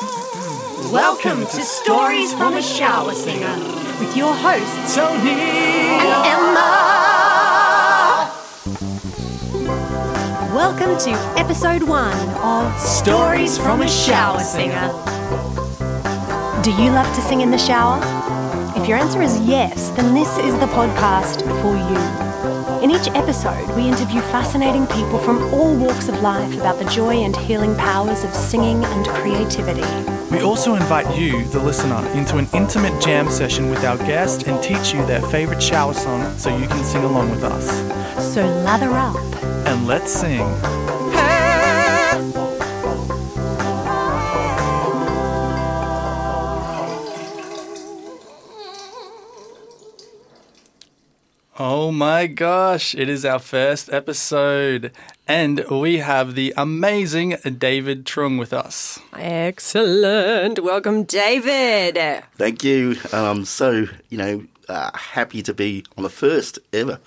Welcome to Stories from a Shower Singer with your hosts, Tony and Emma. Welcome to episode one of Stories from a Shower Singer. Do you love to sing in the shower? If your answer is yes, then this is the podcast for you. In each episode, we interview fascinating people from all walks of life about the joy and healing powers of singing and creativity. We also invite you, the listener, into an intimate jam session with our guest and teach you their favourite shower song so you can sing along with us. So lather up and let's sing. Oh my gosh, it is our first episode, and we have the amazing David Trung with us. Excellent. Welcome, David. Thank you. I'm so, you know, uh, happy to be on the first ever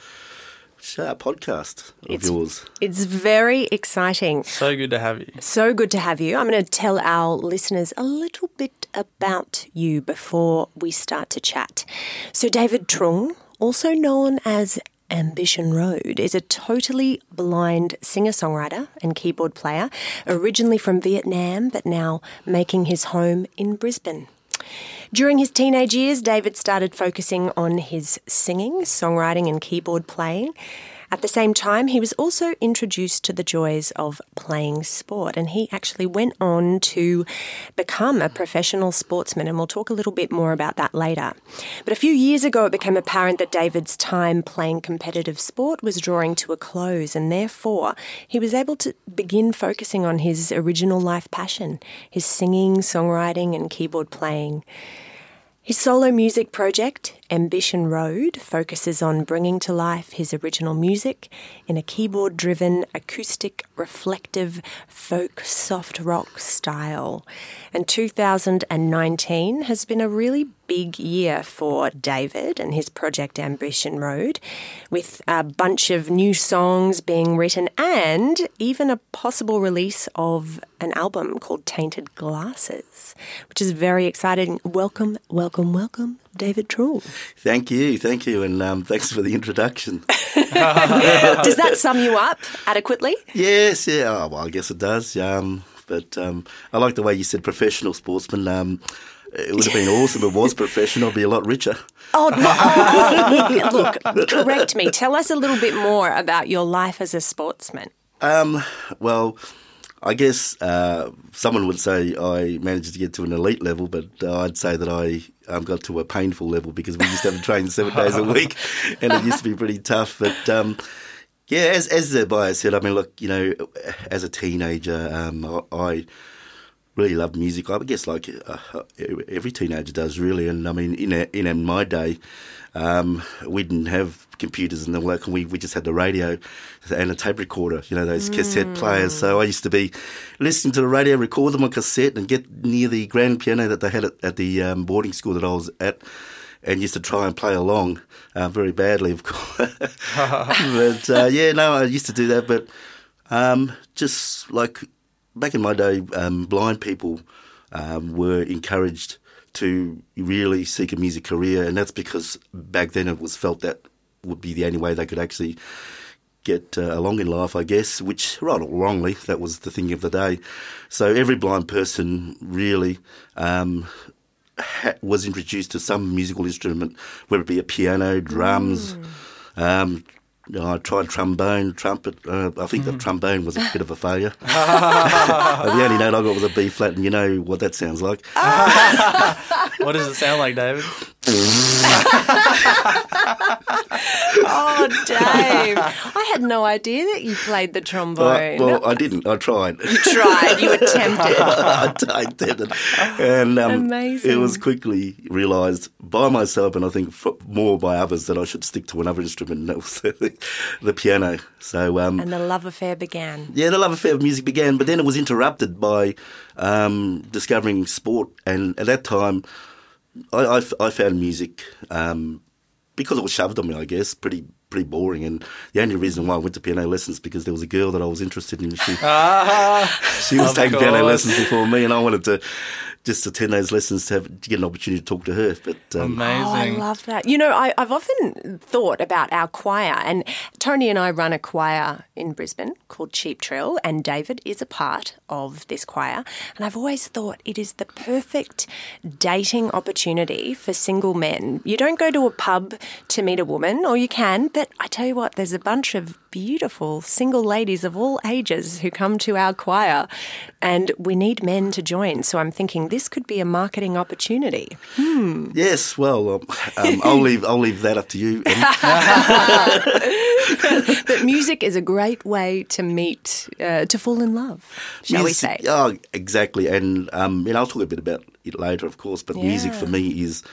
show, podcast of It's- yours. It's very exciting. So good to have you. So good to have you. I'm going to tell our listeners a little bit about you before we start to chat. So, David Trung, also known as Ambition Road, is a totally blind singer songwriter and keyboard player, originally from Vietnam, but now making his home in Brisbane. During his teenage years, David started focusing on his singing, songwriting, and keyboard playing. At the same time, he was also introduced to the joys of playing sport, and he actually went on to become a professional sportsman, and we'll talk a little bit more about that later. But a few years ago, it became apparent that David's time playing competitive sport was drawing to a close, and therefore he was able to begin focusing on his original life passion his singing, songwriting, and keyboard playing. His solo music project, Ambition Road, focuses on bringing to life his original music in a keyboard driven, acoustic, reflective, folk soft rock style. And 2019 has been a really big year for David and his project Ambition Road, with a bunch of new songs being written and even a possible release of an album called Tainted Glasses, which is very exciting. Welcome, welcome, welcome, David Trung. Thank you, thank you, and um, thanks for the introduction. Does that sum you up adequately? yes, yeah, oh, well, I guess it does. Um, but um, I like the way you said professional sportsman. Um, it would have been awesome if it was professional. I'd be a lot richer. Oh, no. look, correct me. Tell us a little bit more about your life as a sportsman. Um, well, I guess uh, someone would say I managed to get to an elite level, but uh, I'd say that I um, got to a painful level because we used to have to train seven days a week, and it used to be pretty tough. But um, yeah, as as the buyer said, I mean, look, you know, as a teenager, um, I, I really loved music. I guess like uh, every teenager does, really. And I mean, in a, in my day, um, we didn't have computers and all that. We we just had the radio and a tape recorder. You know, those cassette players. So I used to be listening to the radio, record them on cassette, and get near the grand piano that they had at, at the um, boarding school that I was at. And used to try and play along, uh, very badly, of course. but uh, yeah, no, I used to do that. But um, just like back in my day, um, blind people um, were encouraged to really seek a music career, and that's because back then it was felt that would be the only way they could actually get uh, along in life, I guess, which, right or wrongly, that was the thing of the day. So every blind person really um, ha- was introduced to some musical instrument, whether it be a piano, drums. Um, you know, I tried trombone, trumpet. Uh, I think the trombone was a bit of a failure. the only note I got was a B flat, and you know what that sounds like. What does it sound like, David? Oh, Dave. I had no idea that you played the Uh, trombone. well, I didn't. I tried. you tried, you attempted. I attempted, and um, Amazing. it was quickly realised by myself, and I think f- more by others, that I should stick to another instrument, and that was the, piano. So, um, And the love affair began. yeah, the love affair of music began, but then it was interrupted by um, discovering sport, and at that time, i i found music um, because it was shoved on me, I guess, pretty pretty boring. And the only reason why I went to piano lessons because there was a girl that I was interested in. She, she was Of taking piano lessons before me, and I wanted to just attend those lessons to, have, to get an opportunity to talk to her. But um, Amazing. Oh, I love that. You know, I, I've often thought about our choir, and Tony and I run a choir in Brisbane called Cheap Trill, and David is a part of this choir. And I've always thought it is the perfect dating opportunity for single men. You don't go to a pub to meet a woman, or you can, but I tell you what, there's a bunch of beautiful single ladies of all ages who come to our choir, and we need men to join. So I'm thinking this could be a marketing opportunity. yes, well, um, um, I'll leave I'll leave that up to you. But music is a great way to meet, uh, to fall in love, shall we say? Oh, exactly. And um, you know, I'll talk a bit about it later, of course. But music for me is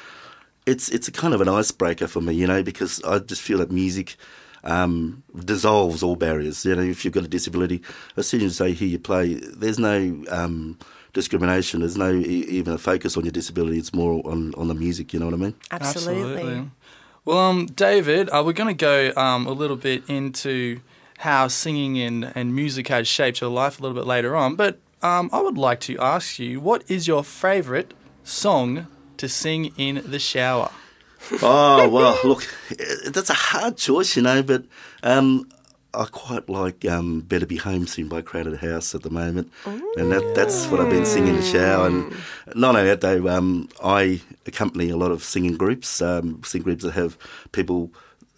it's it's a kind of an icebreaker for me, you know, because I just feel that music um, dissolves all barriers. You know, if you've got a disability, as soon as they hear you play, there's no um, discrimination. There's no e- even a focus on your disability. It's more on on the music. You know what I mean? Absolutely. Well, um, David, uh, we're going to go um, a little bit into how singing and, and music has shaped your life a little bit later on. But um, I would like to ask you, what is your favourite song to sing in the shower? oh well, look, that's a hard choice, you know. But um, I quite like um, "Better Be Home Soon" by Crowded House at the moment, and that, that's what I've been singing in the shower. And not only that, though, um, I accompany a lot of singing groups, um, singing groups that have people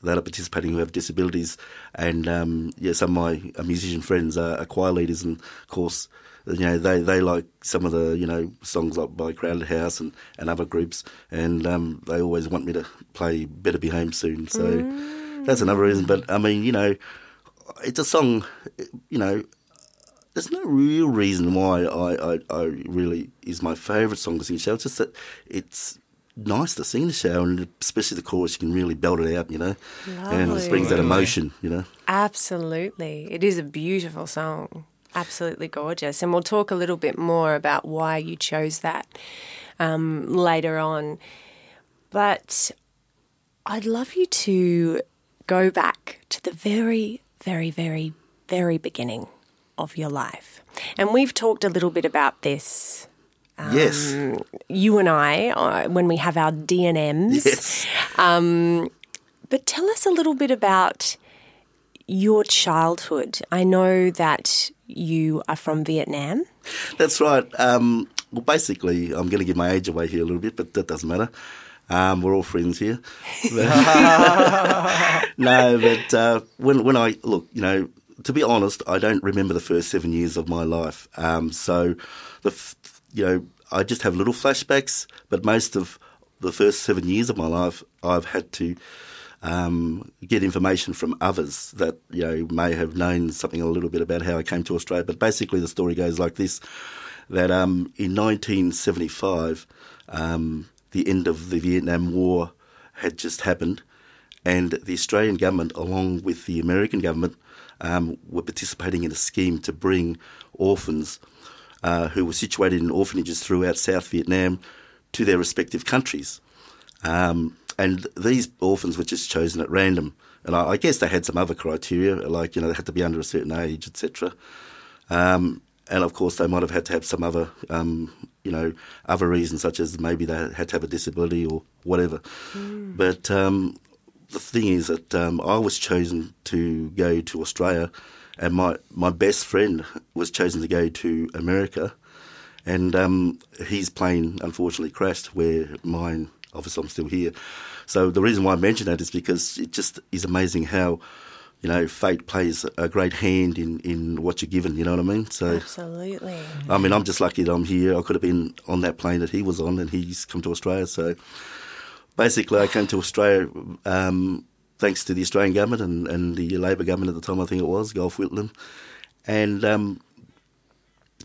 that are participating who have disabilities, and um, yeah, some of my uh, musician friends are, are choir leaders, and of course. You know they, they like some of the you know songs like by Crowded House and, and other groups, and um, they always want me to play "Better Be Home Soon." So that's another reason. But I mean, you know, it's a song. You know, there's no real reason why I, I, I really is my favourite song to sing in the shower. It's just that it's nice to sing the show, and especially the chorus, you can really belt it out. You know, and it brings that emotion. You know. Absolutely. It is a beautiful song. Absolutely gorgeous. And we'll talk a little bit more about why you chose that um, later on. But I'd love you to go back to the very, very, very, very beginning of your life. And we've talked a little bit about this yes. you and I, uh, when we have our DNMs. Yes. But tell us a little bit about your childhood. I know that you are from Vietnam. That's right. Um, well, basically, I'm going to give my age away here a little bit, but that doesn't matter. Um, we're all friends here. no, but uh, when when I look, you know, to be honest, I don't remember the first seven years of my life. Um, so, the you know, I just have little flashbacks, but most of the first seven years of my life, I've had to um, get information from others that you know may have known something a little bit about how I came to Australia. But basically, the story goes like this: that um, in 1975, um, the end of the Vietnam War had just happened, and the Australian government, along with the American government, um, were participating in a scheme to bring orphans uh, who were situated in orphanages throughout South Vietnam to their respective countries. Um, and these orphans were just chosen at random. And I, I guess they had some other criteria, like, you know, they had to be under a certain age, etc. Um, and of course, they might have had to have some other, um, you know, other reasons, such as maybe they had to have a disability or whatever. But um, the thing is that um, I was chosen to go to Australia, and my, my best friend was chosen to go to America, and um, his plane unfortunately crashed, where mine, obviously, I'm still here. So the reason why I mention that is because it just is amazing how, you know, fate plays a great hand in, in what you're given. You know what I mean? So. Absolutely. I mean, I'm just lucky that I'm here. I could have been on that plane that he was on, and he's come to Australia. So basically, I came to Australia um, thanks to the Australian government and, and the Labor government at the time, I think it was, Gough Whitlam. And um,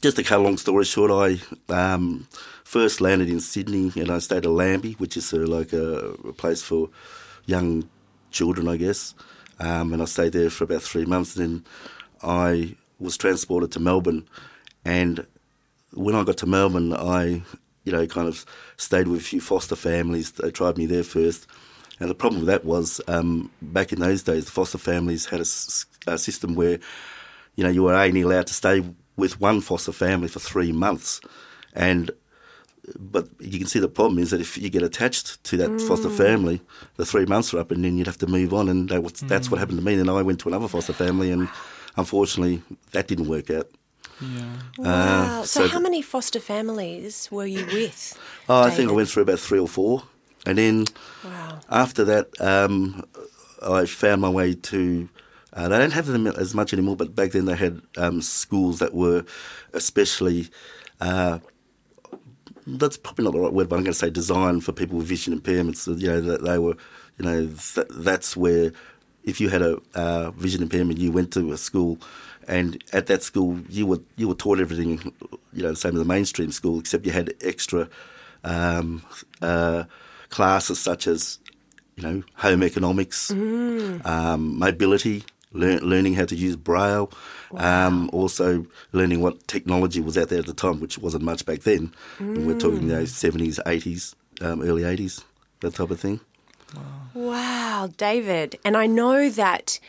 just to cut a long story short, I um, first landed in Sydney and I stayed at Lambie, which is uh, like a, a place for young children, I guess. Um, and I stayed there for about three months. And then I was transported to Melbourne. And when I got to Melbourne, I, you know, kind of stayed with a few foster families. They tried me there first. And the problem with that was um, back in those days, the foster families had a system where, you know, you were only allowed to stay with one foster family for three months, and but you can see the problem is that if you get attached to that foster family, the three months are up, and then you'd have to move on, and that was, that's what happened to me. Then I went to another foster family, and unfortunately, that didn't work out. Yeah. Wow. so, so how the- many foster families were you with? Oh, I think I went through about three or four, and then Wow. after that, um, I found my way to. Uh, they don't have them as much anymore, but back then they had um, schools that were especially. Uh, that's probably not the right word, but I'm going to say designed for people with vision impairments. You know that they were, you know, th- that's where if you had a uh, vision impairment, you went to a school, and at that school you were you were taught everything, you know, the same as a mainstream school, except you had extra um, uh, classes such as, you know, home economics, um, mobility, lear- learning how to use braille, um, also learning what technology was out there at the time, which wasn't much back then. And we're talking, you know, seventies, eighties, um, early eighties, that type of thing. Wow, David. And I know that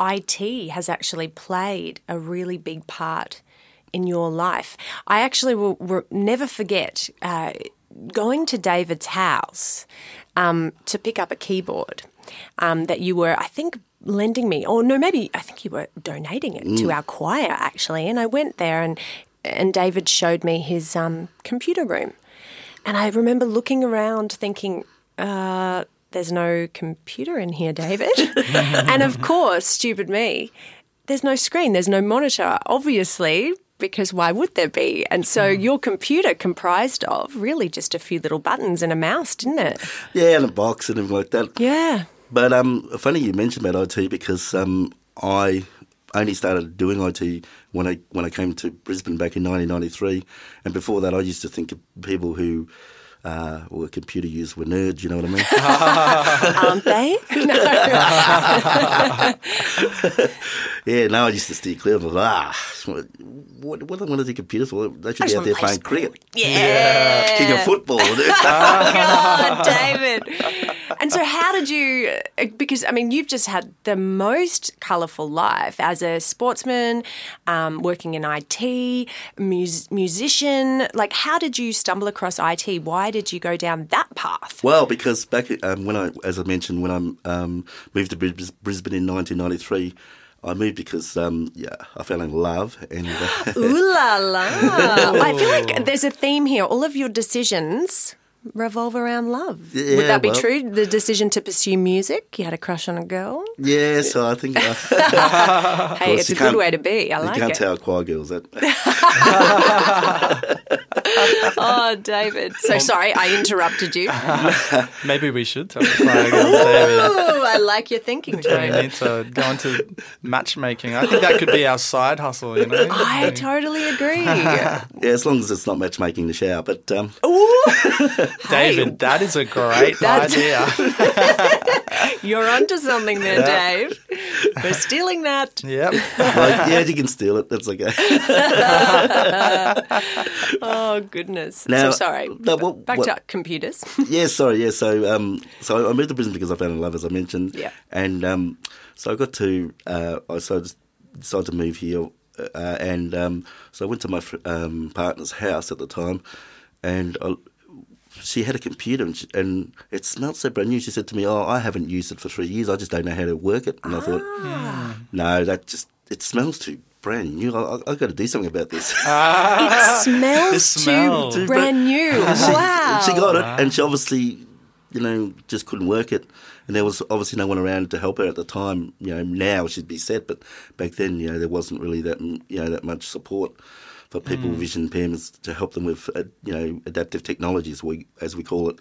IT has actually played a really big part in your life. I actually will, will never forget uh, going to David's house um, to pick up a keyboard um, that you were, I think, lending me, or no, maybe I think you were donating it to our choir actually. And I went there and and David showed me his um, computer room. And I remember looking around thinking, uh, there's no computer in here, David. and of course, stupid me, there's no screen, there's no monitor, obviously, because why would there be? And so your computer comprised of really just a few little buttons and a mouse, didn't it? Yeah, and a box and everything like that. Yeah. But um, funny you mentioned about IT because um, I only started doing IT when I when I came to Brisbane back in 1993, and before that I used to think of people who uh, were computer users were nerds. You know what I mean? Aren't they? No. yeah. Now I used to steer clear of them. Ah, what what, what do I want to do computers for? They should I be out there wanna play playing cricket, Yeah. king of football. God, David. And so, how did you? Because I mean, you've just had the most colourful life as a sportsman, um, working in IT, mus- musician. Like, how did you stumble across IT? Why did you go down that path? Well, because back um, when I, as I mentioned, when I um, moved to Brisbane in 1993, I moved because um, yeah, I fell in love, and uh, Ooh la la! I feel like there's a theme here. All of your decisions revolve around love. Would Yeah, that be well- true? The decision to pursue music, you had a crush on a girl. yeah, so I think uh, Hey, it's a good way to be. I like. you like can't it. tell choir girls that. Oh, David. So sorry, I interrupted you. Maybe we should tell the David. Oh, I like your thinking, We Joe. need to go into matchmaking. I think that could be our side hustle, you know? I totally agree. Yeah, as long as it's not matchmaking the shower. But um, David, that is a great That's- idea. You're onto something there, Dave. We're stealing that. Yep. like, yeah, you can steal it. That's okay. Oh, goodness. Now- so sorry. no, what- Back what- to computers. yeah, sorry. Yeah, so um, so I moved to Brisbane because I fell in love, as I mentioned. Yeah. And um, so I got to uh, I so I decided to move here, uh, and um, so I went to my fr- um, partner's house at the time, and I, she had a computer, and, she, and it smelled so brand new. She said to me, "Oh, I haven't used it for three years. I just don't know how to work it." And I thought, Ah. no, that just it smells too brand new. I, I, I've got to do something about this. Ah. it smells The smell. too brand new. Wow. And she got it, and she obviously, you know, just couldn't work it. And there was obviously no one around to help her at the time. You know, now she'd be set, but back then, you know, there wasn't really that, you know, that much support for people with vision impairments to help them with, uh, you know, adaptive technologies, we, as we call it.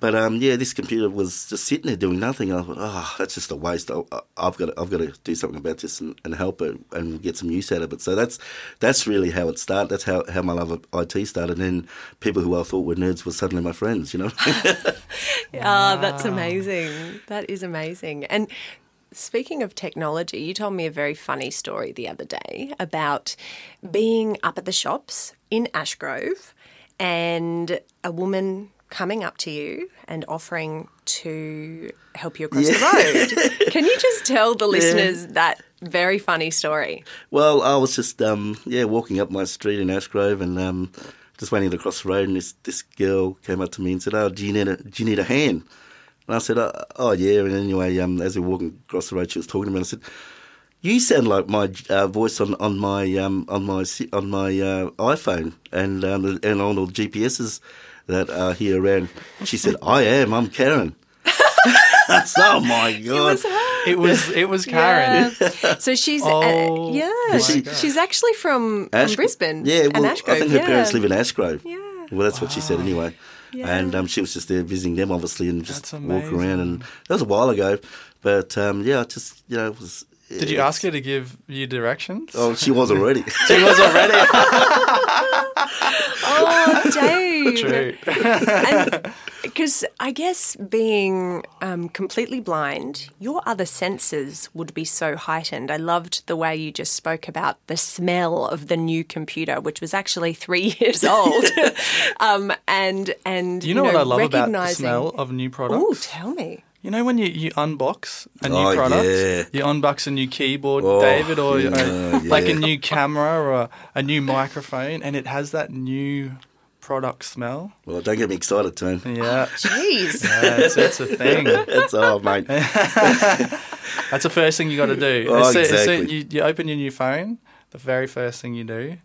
But um, yeah, this computer was just sitting there doing nothing. I thought, oh, that's just a waste. I, I- I've got, to, I've got to do something about this and, and help it and get some use out of it. So that's that's really how it started. That's how, how my love of IT started. And then people who I thought were nerds were suddenly my friends. You know. Oh, that's amazing. That is amazing. And speaking of technology, you told me a very funny story the other day about being up at the shops in Ashgrove and a woman coming up to you and offering to help you across the road. Can you just tell the listeners that very funny story? Well, I was just um, yeah walking up my street in Ashgrove and um, just waiting to cross the road, and this this girl came up to me and said, "Oh, do you need a do you need a hand?" And I said, "Oh, oh yeah." And anyway, um, as we were walking across the road, she was talking to me, and I said. You sound like my uh, voice on, on my um, on my on my uh, iPhone and um, and on all the GPSs that are here around. She said, "I am. I'm Karen." I oh my god! It was it was Karen. Yeah. So she's uh, Oh, yeah, she, she's actually from, from Brisbane. Yeah, well, and Ashgrove. I think her yeah. parents live in Ashgrove. Yeah. Well, that's what she said anyway. Yeah. And um, she was just there visiting them, obviously, and just That's walk around. And that was a while ago, but um, yeah, I just you know, it was. Did you ask her to give you directions? Oh, she was already. She was already. Oh, Dave. True. Because I guess being um, completely blind, your other senses would be so heightened. I loved the way you just spoke about the smell of the new computer, which was actually three years old. um, and and You know, what I love about the smell of new products? Oh, tell me. You know when you, you unbox a new Oh, product, yeah. you unbox a new keyboard, Oh, David, or yeah, uh, like a new camera or a, a new microphone, and it has that new product smell. well, don't get me excited, Tone. Yeah, Jeez. yeah it's, it's a thing. It's oh, mate. That's the first thing you got to do. Oh, As soon- as soon- you, you open your new phone, the very first thing you do,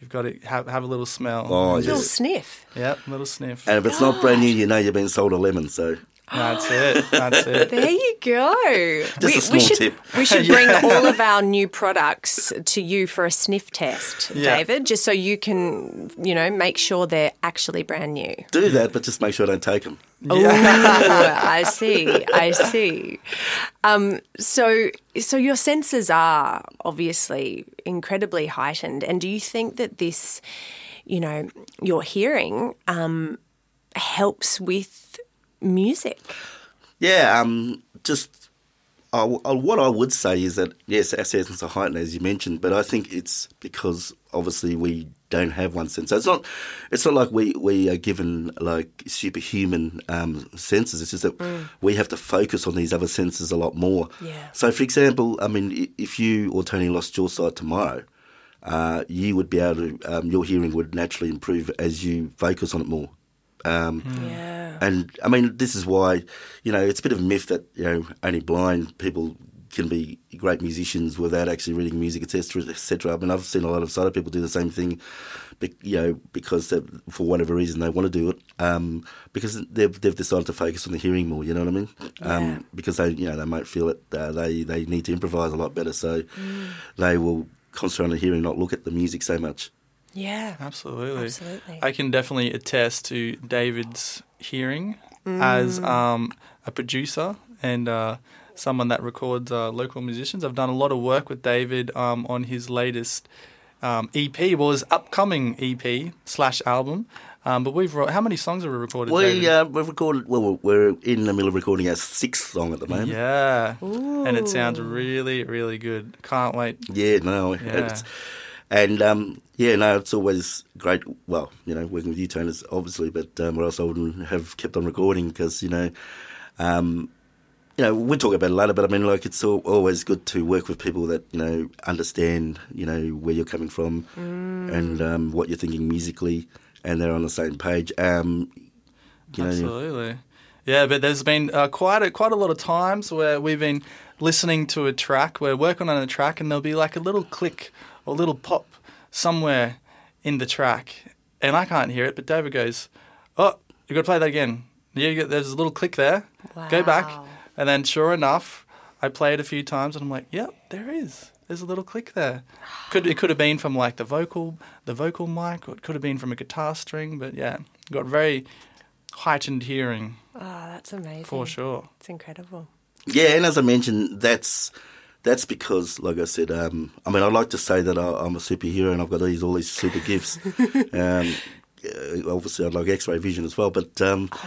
you've got to have, have a little smell. Oh, Little sniff. Yep, a little sniff. And if it's not brand new, you know you've been sold a lemon. So That's it. That's it. There you go. Just a small should, tip. We should bring all of our new products to you for a sniff test, Yeah. David, just so you can, you know, make sure they're actually brand new. do that, but just make sure I don't take them. Oh, I see. I see. Um, so, so your senses are obviously incredibly heightened, and do you think that this, you know, your hearing um, helps with music? Yeah, um, just uh, what I would say is that yes, our senses are heightened as you mentioned, but I think it's because obviously we don't have one sense. So it's not, it's not like we we are given like superhuman um, senses. It's just that we have to focus on these other senses a lot more. Yeah. So, for example, I mean, if you or Tony lost your sight tomorrow. Uh, you would be able to, um, your hearing would naturally improve as you focus on it more. Um, Yeah. and I mean, this is why, you know, it's a bit of a myth that, you know, only blind people can be great musicians without actually reading music, etc., etc. I mean, I've seen a lot of sighted people do the same thing, be- you know, because for whatever reason they want to do it, um, because they've, they've decided to focus on the hearing more, you know what I mean? Yeah. Um, because they, you know, they might feel that uh, they, they need to improvise a lot better, so they will concentrate on the hearing, not look at the music so much. Yeah. Absolutely. Absolutely. I can definitely attest to David's hearing as um, a producer and uh, someone that records uh, local musicians. I've done a lot of work with David um, on his latest um, EP, well, his upcoming EP slash album. Um, but we've wrote, how many songs have we recorded? We, David? uh, we've recorded, well, we're in the middle of recording our sixth song at the moment. yeah, and it sounds really, really good. Can't wait. Yeah, no, Yeah. And um, yeah, no, it's always great. Well, you know, working with you, Tone, is obviously, but um, or else I wouldn't have kept on recording because you know, um, you know, we'll talk about it later. But I mean, like, it's al always good to work with people that you know understand, you know, where you're coming from and um, what you're thinking musically, and they're on the same page. Um, you know, Absolutely. Yeah, but there's been uh, quite a quite a lot of times where we've been listening to a track, we're working on a track, and there'll be like a little click or little pop somewhere in the track, and I can't hear it, but David goes, "Oh, you've got to play that again." Yeah, there's a little click there. Go back, and then sure enough, I play it a few times, and I'm like, "Yep, there is." There's a little click there. Could it could have been from like the vocal, the vocal mic, or it could have been from a guitar string. But yeah, got very heightened hearing Oh, that's amazing. for sure. It's incredible. Yeah, and as I mentioned, that's that's because, like I said, um, I mean, I like to say that I, I'm a superhero and I've got these all these super gifts, um, obviously I'd like X-ray vision as well. But um,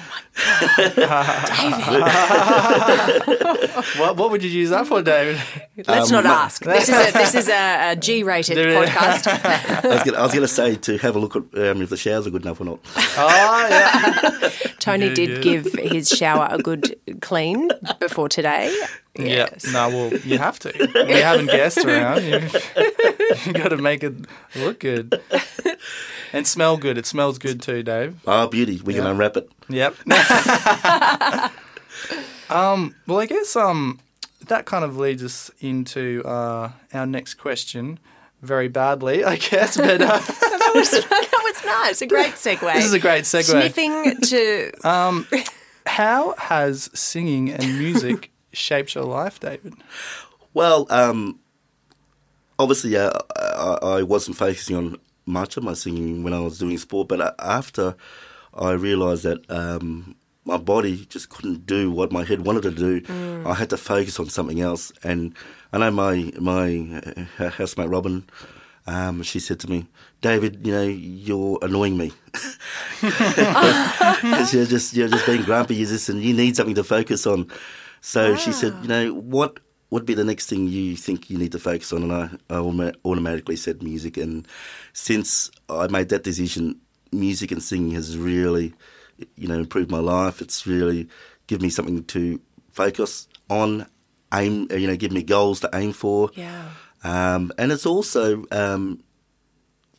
What, what would you use that for, David? Let's not ask. This is a, this is a, a G-rated podcast. I was gonna, I was going to say to have a look at um, if the showers are good enough or not. Oh, yeah. Tony Yeah, did yeah. give his shower a good clean before today. Yes. Yeah. No, well, you have to. We having guests around. You, you got to make it look good and smell good. It smells good too, Dave. Oh, beauty. We can Yeah. unwrap it. Yep. um, well, I guess um, that kind of leads us into uh, our next question. Very badly, I guess, but uh, that, was, that was nice. A great segue. this is a great segue. Sniffing to How has singing and music shaped your life, David? Well, um, obviously, uh, I, I wasn't focusing on much of my singing when I was doing sport, but after I realised that um, my body just couldn't do what my head wanted to do, I had to focus on something else. And I know my my uh, housemate Robin. Um, she said to me, "David, you know you're annoying me you're just you're just being grumpy. You just and you need something to focus on." So she said, "You know what would be the next thing you think you need to focus on?" And I, I automatically said music. And since I made that decision, music and singing has really, you know, improved my life. It's really given me something to focus on, aim, you know, give me goals to aim for. yeah. Um, and it's also, um,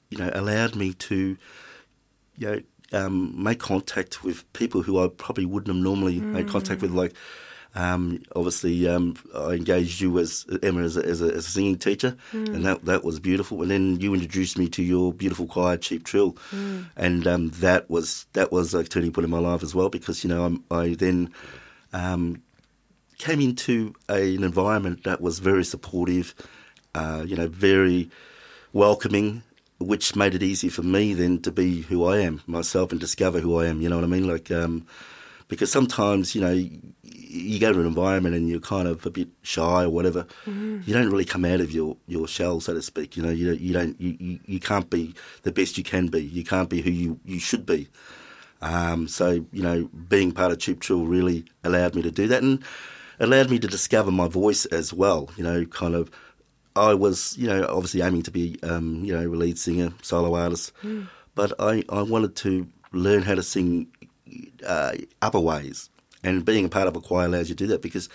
you know, allowed me to, you know, um, make contact with people who I probably wouldn't have normally made contact with. Like, um, obviously, um, I engaged you as Emma as a, as a, as a singing teacher, and that that was beautiful. And then you introduced me to your beautiful choir, Cheap Trill, and um, that was that was a turning point in my life as well because you know I'm, I then. Um, came into a, an environment that was very supportive, uh, you know, very welcoming, which made it easy for me then to be who I am myself and discover who I am. You know what I mean? Like, um, because sometimes you know you go to an environment and you're kind of a bit shy or whatever. You don't really come out of your, your shell, so to speak. You know, you don't, you don't you, you, can't be the best you can be. You can't be who you, you should be. Um, so, you know, being part of Cheap Trill really allowed me to do that and allowed me to discover my voice as well. You know, kind of, I was, you know, obviously aiming to be, um, you know, a lead singer, solo artist, but I, I wanted to learn how to sing uh, other ways. And being a part of a choir allows you to do that because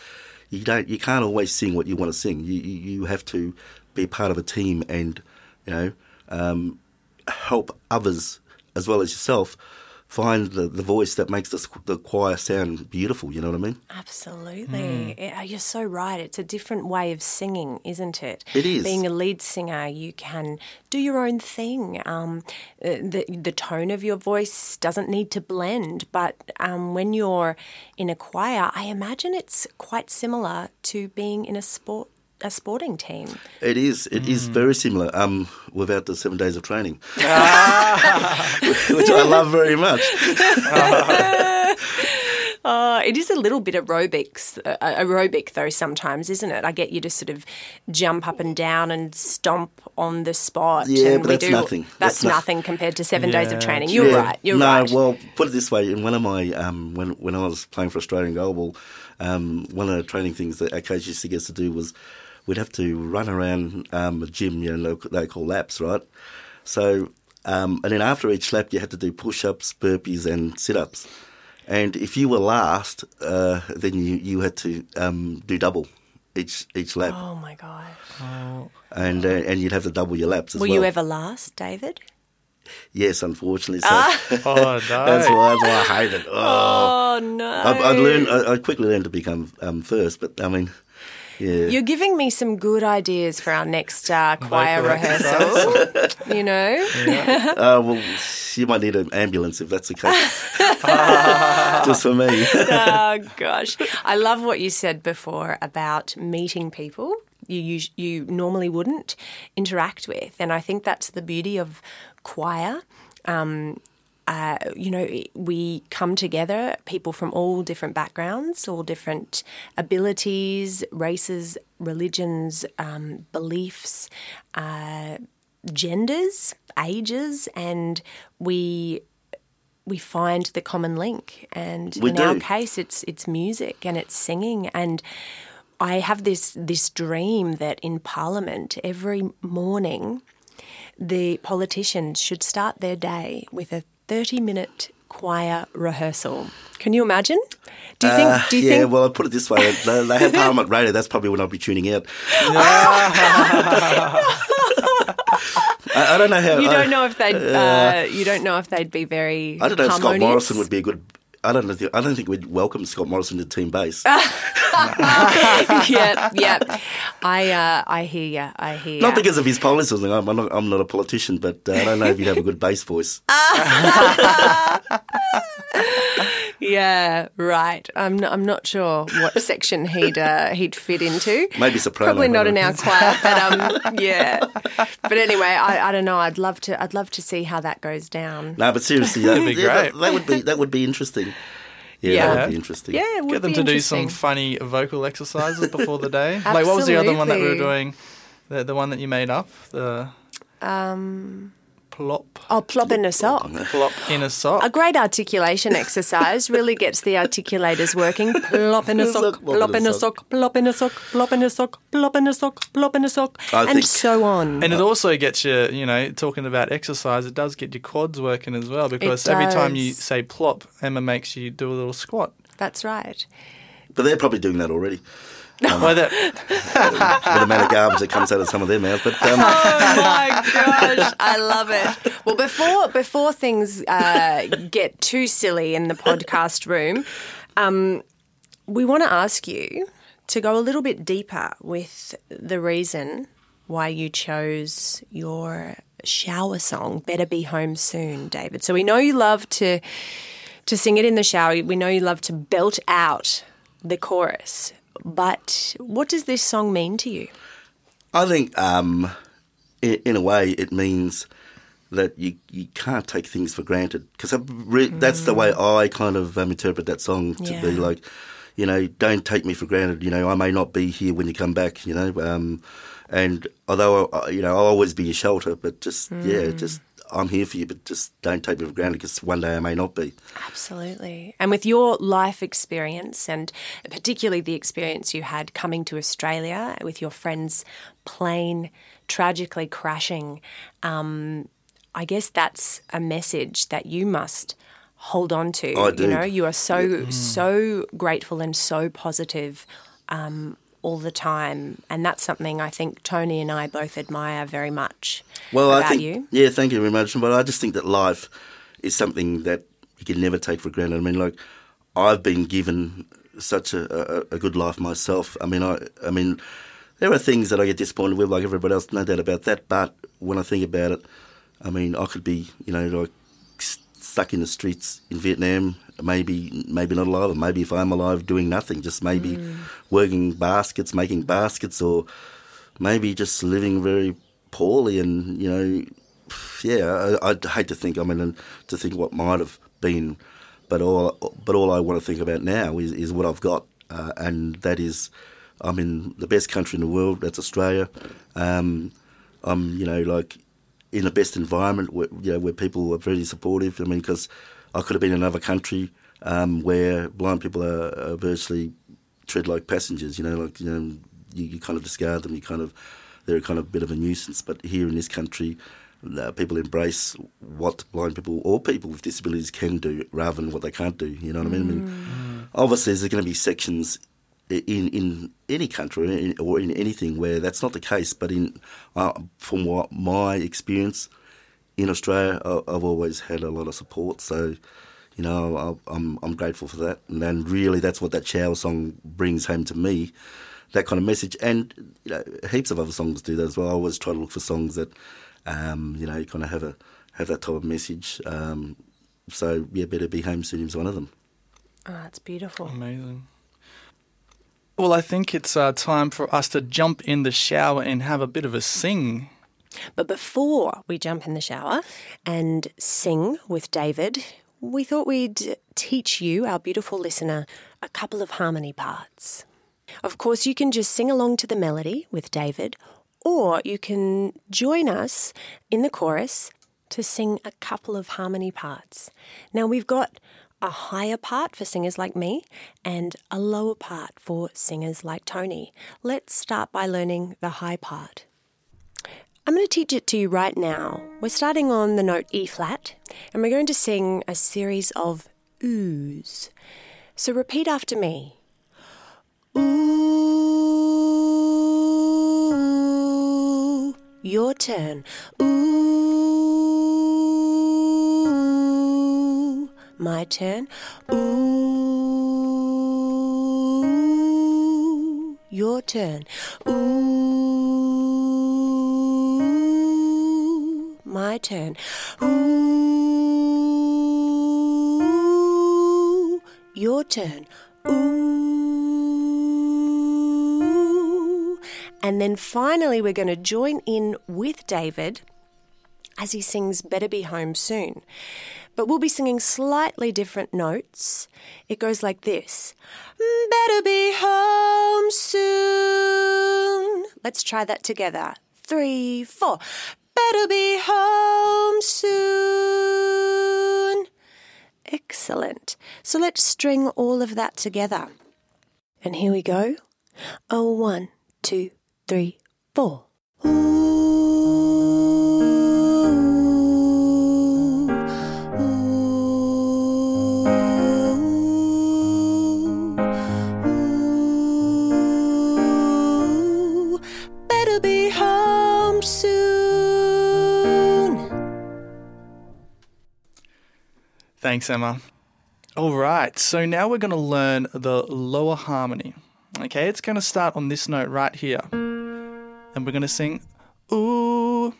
you don't, you can't always sing what you want to sing. You, you, have to be part of a team and, you know, um, help others as well as yourself find the, the voice that makes the, the choir sound beautiful. You know what I mean? Absolutely. Yeah, You're so right. It's a different way of singing, isn't it? It is. Being a lead singer, you can do your own thing. Um, uh, the, the tone of your voice doesn't need to blend, but um, when you're in a choir, I imagine it's quite similar to being in a sport. A sporting team. It is. It is very similar. Um, without the seven days of training, which I love very much. Uh, it is a little bit aerobics, uh, aerobic though sometimes, isn't it? I get you to sort of jump up and down and stomp on the spot. Yeah, and but we that's do, nothing. That's, That's no- nothing compared to seven days of training. You're Yeah. right. You're right. no, right. well, put it this way: in one of my um, when when I was playing for Australian Goalball, um, one of the training things that our coach used to get us to do was we'd have to run around um, a gym, you know, they call laps, right? So, um, and then after each lap, you had to do push-ups, burpees, and sit-ups. And if you were last, uh, then you, you had to um, do double each each lap, oh my gosh! Oh. And uh, and you'd have to double your laps as well. Were well. you ever last, David? Yes, unfortunately. So Ah. Oh, no. that's why that's why I hate it. Oh. Oh no. I, I learned. I, I quickly learned to become um, first, but I mean, yeah. You're giving me some good ideas for our next uh, choir rehearsal. you know? Uh, well, you might need an ambulance if that's the case. Just for me. oh gosh, I love what you said before about meeting people you us- you normally wouldn't interact with, and I think that's the beauty of choir. Um, uh, you know, we come together, people from all different backgrounds, all different abilities, races, religions, um, beliefs, uh, genders, ages, and we we find the common link, and We in our case, it's it's music and it's singing. And I have this this dream that in Parliament every morning, the politicians should start their day with a thirty minute choir rehearsal. Can you imagine? Do you think? Uh, do you yeah, think? well, I put it this way: they, they have Parliament Radio. That's probably when I'll be tuning out. I, I don't know how. you don't know if they'd. Uh, you don't know if they'd be very. I don't know if Scott? Morrison would be a good. I don't know. I don't think we'd welcome Scott Morrison to team bass. yeah, yeah. I uh, I hear you. I hear. Not ya. because of his policies. I'm not. I'm not a politician, but uh, I don't know if you'd have a good bass voice. Yeah, right. I'm not, I'm not sure what section he'd uh, he'd fit into. Maybe soprano. Probably not in maybe. our choir, but um, yeah. But anyway, I, I don't know. I'd love to. I'd love to see how that goes down. No, but seriously, that, would be yeah, that- great. That, would be that would be interesting. Yeah, Yeah. that would be interesting. Yeah, it would Get them be to do some funny vocal exercises before the day. Like what was the other one that we were doing? The the one that you made up. The um plop Oh, plop in a sock. plop in a sock. A great articulation exercise really gets the articulators working. Plop in a sock, plop in a sock, plop in a sock, plop in a sock, plop in a sock, plop in a sock, I and think- so on. And it also gets you, you know, talking about exercise, it does get your quads working as well because every time you say plop, Emma makes you do a little squat. That's right. But they're probably doing that already. Well, that, with the amount of garbage that comes out of some of their mouths. But um, Oh my gosh, I love it. Well, before before things uh, get too silly in the podcast room, um, we want to ask you to go a little bit deeper with the reason why you chose your shower song "Better Be Home Soon," David. So we know you love to to sing it in the shower. We know you love to belt out the chorus. But what does this song mean to you? I think, um, in, in a way, it means that you, you can't take things for granted because re- that's the way I kind of um, interpret that song to be like, you know, don't take me for granted. You know, I may not be here when you come back. You know, um, and although I, you know I'll always be your shelter, but just yeah, just I'm here for you, but just don't take me for granted because one day I may not be. Absolutely. And with your life experience, and particularly the experience you had coming to Australia with your friend's plane tragically crashing, um, I guess that's a message that you must hold on to. I do. You know, you are so, so grateful and so positive. Um, all the time, and that's something I think Tony and I both admire very much Well, about I think you. yeah, thank you very much. But I just think that life is something that you can never take for granted. I mean, like I've been given such a, a, a good life myself. I mean, I I mean, there are things that I get disappointed with, like everybody else, no doubt about that. But when I think about it, I mean, I could be, you know, like stuck in the streets in Vietnam. Maybe, maybe not alive, or maybe if I'm alive, doing nothing, just maybe working baskets, making baskets, or maybe just living very poorly and you know yeah I, I'd hate to think I mean to think what might have been but all but all I want to think about now is, is what I've got uh, and that is I'm in the best country in the world that's Australia um, I'm you know like in the best environment where you know where people are very supportive I mean because I could have been in another country um, where blind people are, are virtually tread like passengers. You know, like you know, you, you kind of discard them. You kind of they're a kind of a bit of a nuisance. But here in this country, uh, people embrace what blind people or people with disabilities can do rather than what they can't do. You know what I mean? I mean, obviously, there's going to be sections in in any country or in, or in anything where that's not the case. But in uh, from what my experience in Australia, I- I've always had a lot of support. So, you know, I- I'm I'm grateful for that. And then really, that's what that shower song brings home to me, that kind of message. And you know, heaps of other songs do that as well. I always try to look for songs that, um, you know, kind of have a have that type of message. Um, so yeah, better be home soon is one of them. Oh, it's beautiful. Amazing. Well, I think it's uh, time for us to jump in the shower and have a bit of a sing. But before we jump in the shower and sing with David, we thought we'd teach you, our beautiful listener, a couple of harmony parts. Of course, you can just sing along to the melody with David, or you can join us in the chorus to sing a couple of harmony parts. Now we've got a higher part for singers like me and a lower part for singers like Tony. Let's start by learning the high part. I'm going to teach it to you right now. We're starting on the note E flat and we're going to sing a series of oohs. So repeat after me. Ooh, your turn. Ooh, my turn. Ooh, your turn. Ooh, my turn. Ooh, your turn. Ooh. And then finally, we're going to join in with David as he sings Better Be Home Soon. But we'll be singing slightly different notes. It goes like this Better be home soon. Let's try that together. Three, four. Better be home soon. Excellent. So let's string all of that together. And here we go. Oh, one, two, three, four. Ooh, Thanks, Emma. All right, so now we're going to learn the lower harmony. Okay, it's going to start on this note right here. And we're going to sing ooh.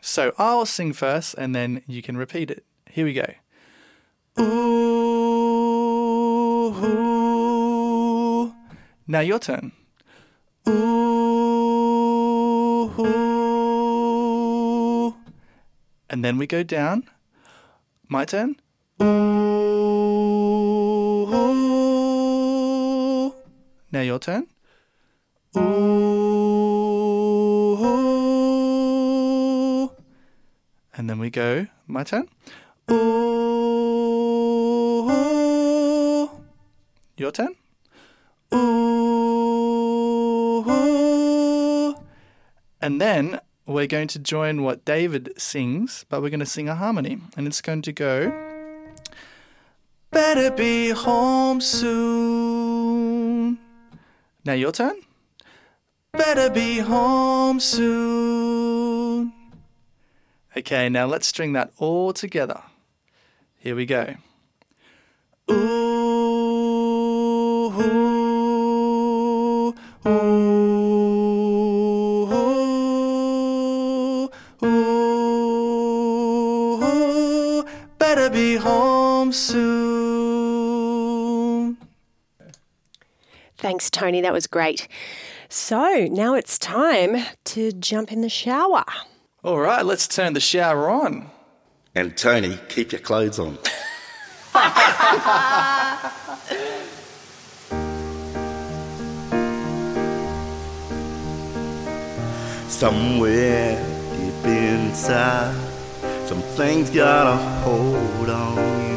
So I'll sing first and then you can repeat it. Here we go. Ooh. ooh. Now your turn. Ooh. ooh. And then we go down. My turn. Ooh. Now your turn. Ooh. And then we go. My turn. Ooh. Your turn. Ooh. And then we're going to join what David sings, but we're going to sing a harmony. And it's going to go. Better be home soon. Now your turn. Better be home soon. Okay, now let's string that all together. Here we go. Ooh, ooh, ooh, ooh, ooh, better be home soon. Thanks, Tony. That was great. So now it's time to jump in the shower. All right, let's turn the shower on. And Tony, keep your clothes on. Somewhere deep inside, some things got a hold on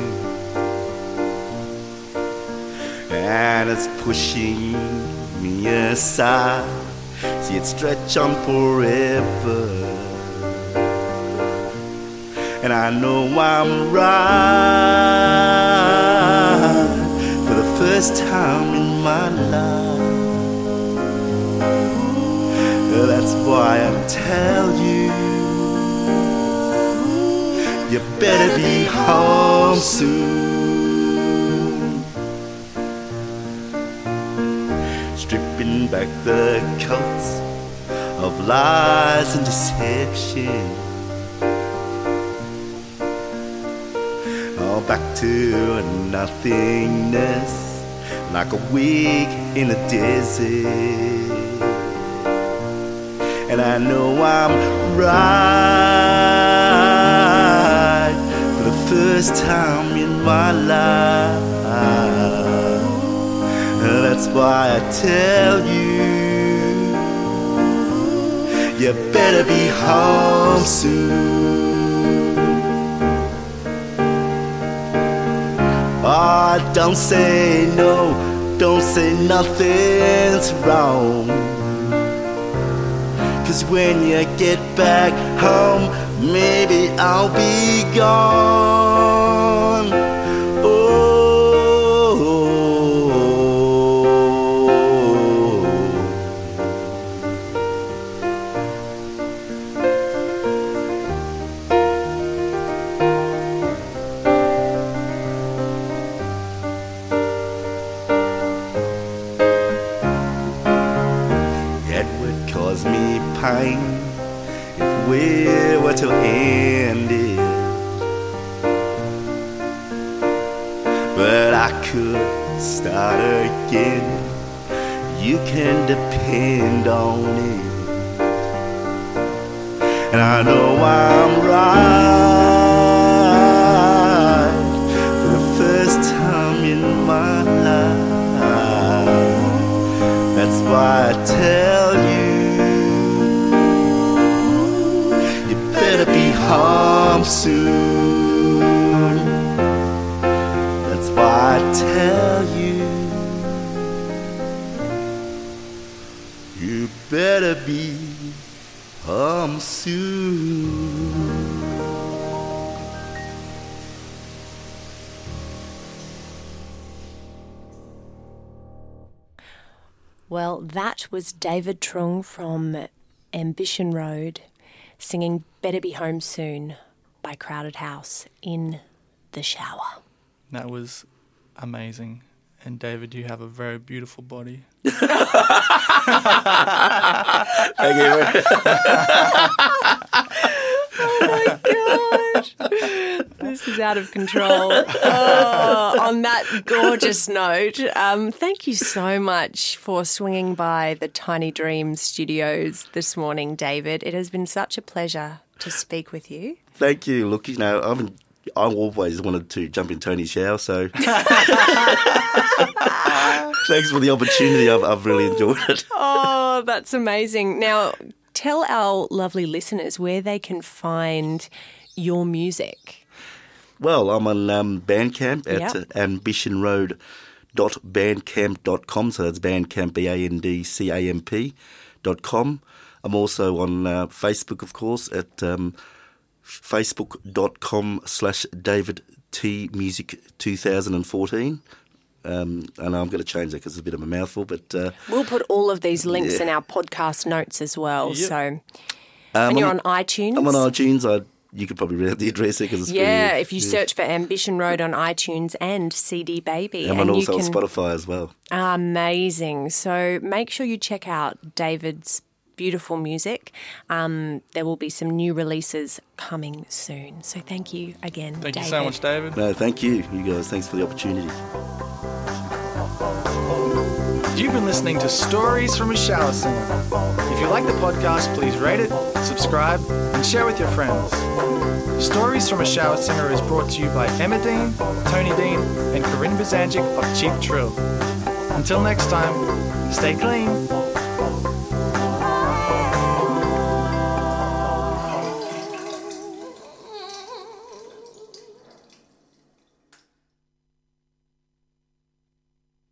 And it's pushing me aside. See it stretch on forever. And I know I'm right for the first time in my life. That's why I tell you, you better be home soon. Back the coats of lies and deception. All back to nothingness, like a week in a desert. And I know I'm right for the first time in my life. That's why I tell you, you better be home soon. Oh, don't say no, don't say nothing's wrong. Cause when you get back home, maybe I'll be gone. Home soon. Well, that was David Trung from Ambition Road singing Better Be Home Soon by Crowded House in the shower. That was amazing. And David, you have a very beautiful body. Thank you. Oh my gosh. This is out of control. Oh, on that gorgeous note, um, thank you so much for swinging by the Tiny Dream studios this morning, David. It has been such a pleasure to speak with you. Thank you. Look, you know, I've I always wanted to jump in Tony's shower, so thanks for the opportunity. I've, I've really enjoyed it. Oh, that's amazing. Now, tell our lovely listeners where they can find your music. Well, I'm on um, Bandcamp at Yep. ambitionroad.bandcamp.com. So that's Bandcamp, B A N D C A M P dot. I'm also on uh, Facebook, of course, at um, facebook.com slash David T Music 2014. Um, and I'm going to change that because it's a bit of a mouthful, but uh, We'll put all of these links Yeah. in our podcast notes as well. Yep. So, um, and you're I'm, on iTunes. I'm on iTunes. I, you could probably read out the address there because it's Yeah, pretty- if you yeah. search for Ambition Road on iTunes and CD Baby, I'm and on you also can on Spotify as well. amazing. So make sure you check out David's beautiful music. Um, there will be some new releases coming soon. So thank you again, Thank David. you so much, David. No, thank you, you guys. Thanks for the opportunity. You've been listening to Stories from a Shower Singer. If you like the podcast, please rate it, subscribe, and share with your friends. Stories from a Shower Singer is brought to you by Emma Dean, Tony Dean, and Corinne Bazanjic of Cheap Trill. Until next time, stay clean.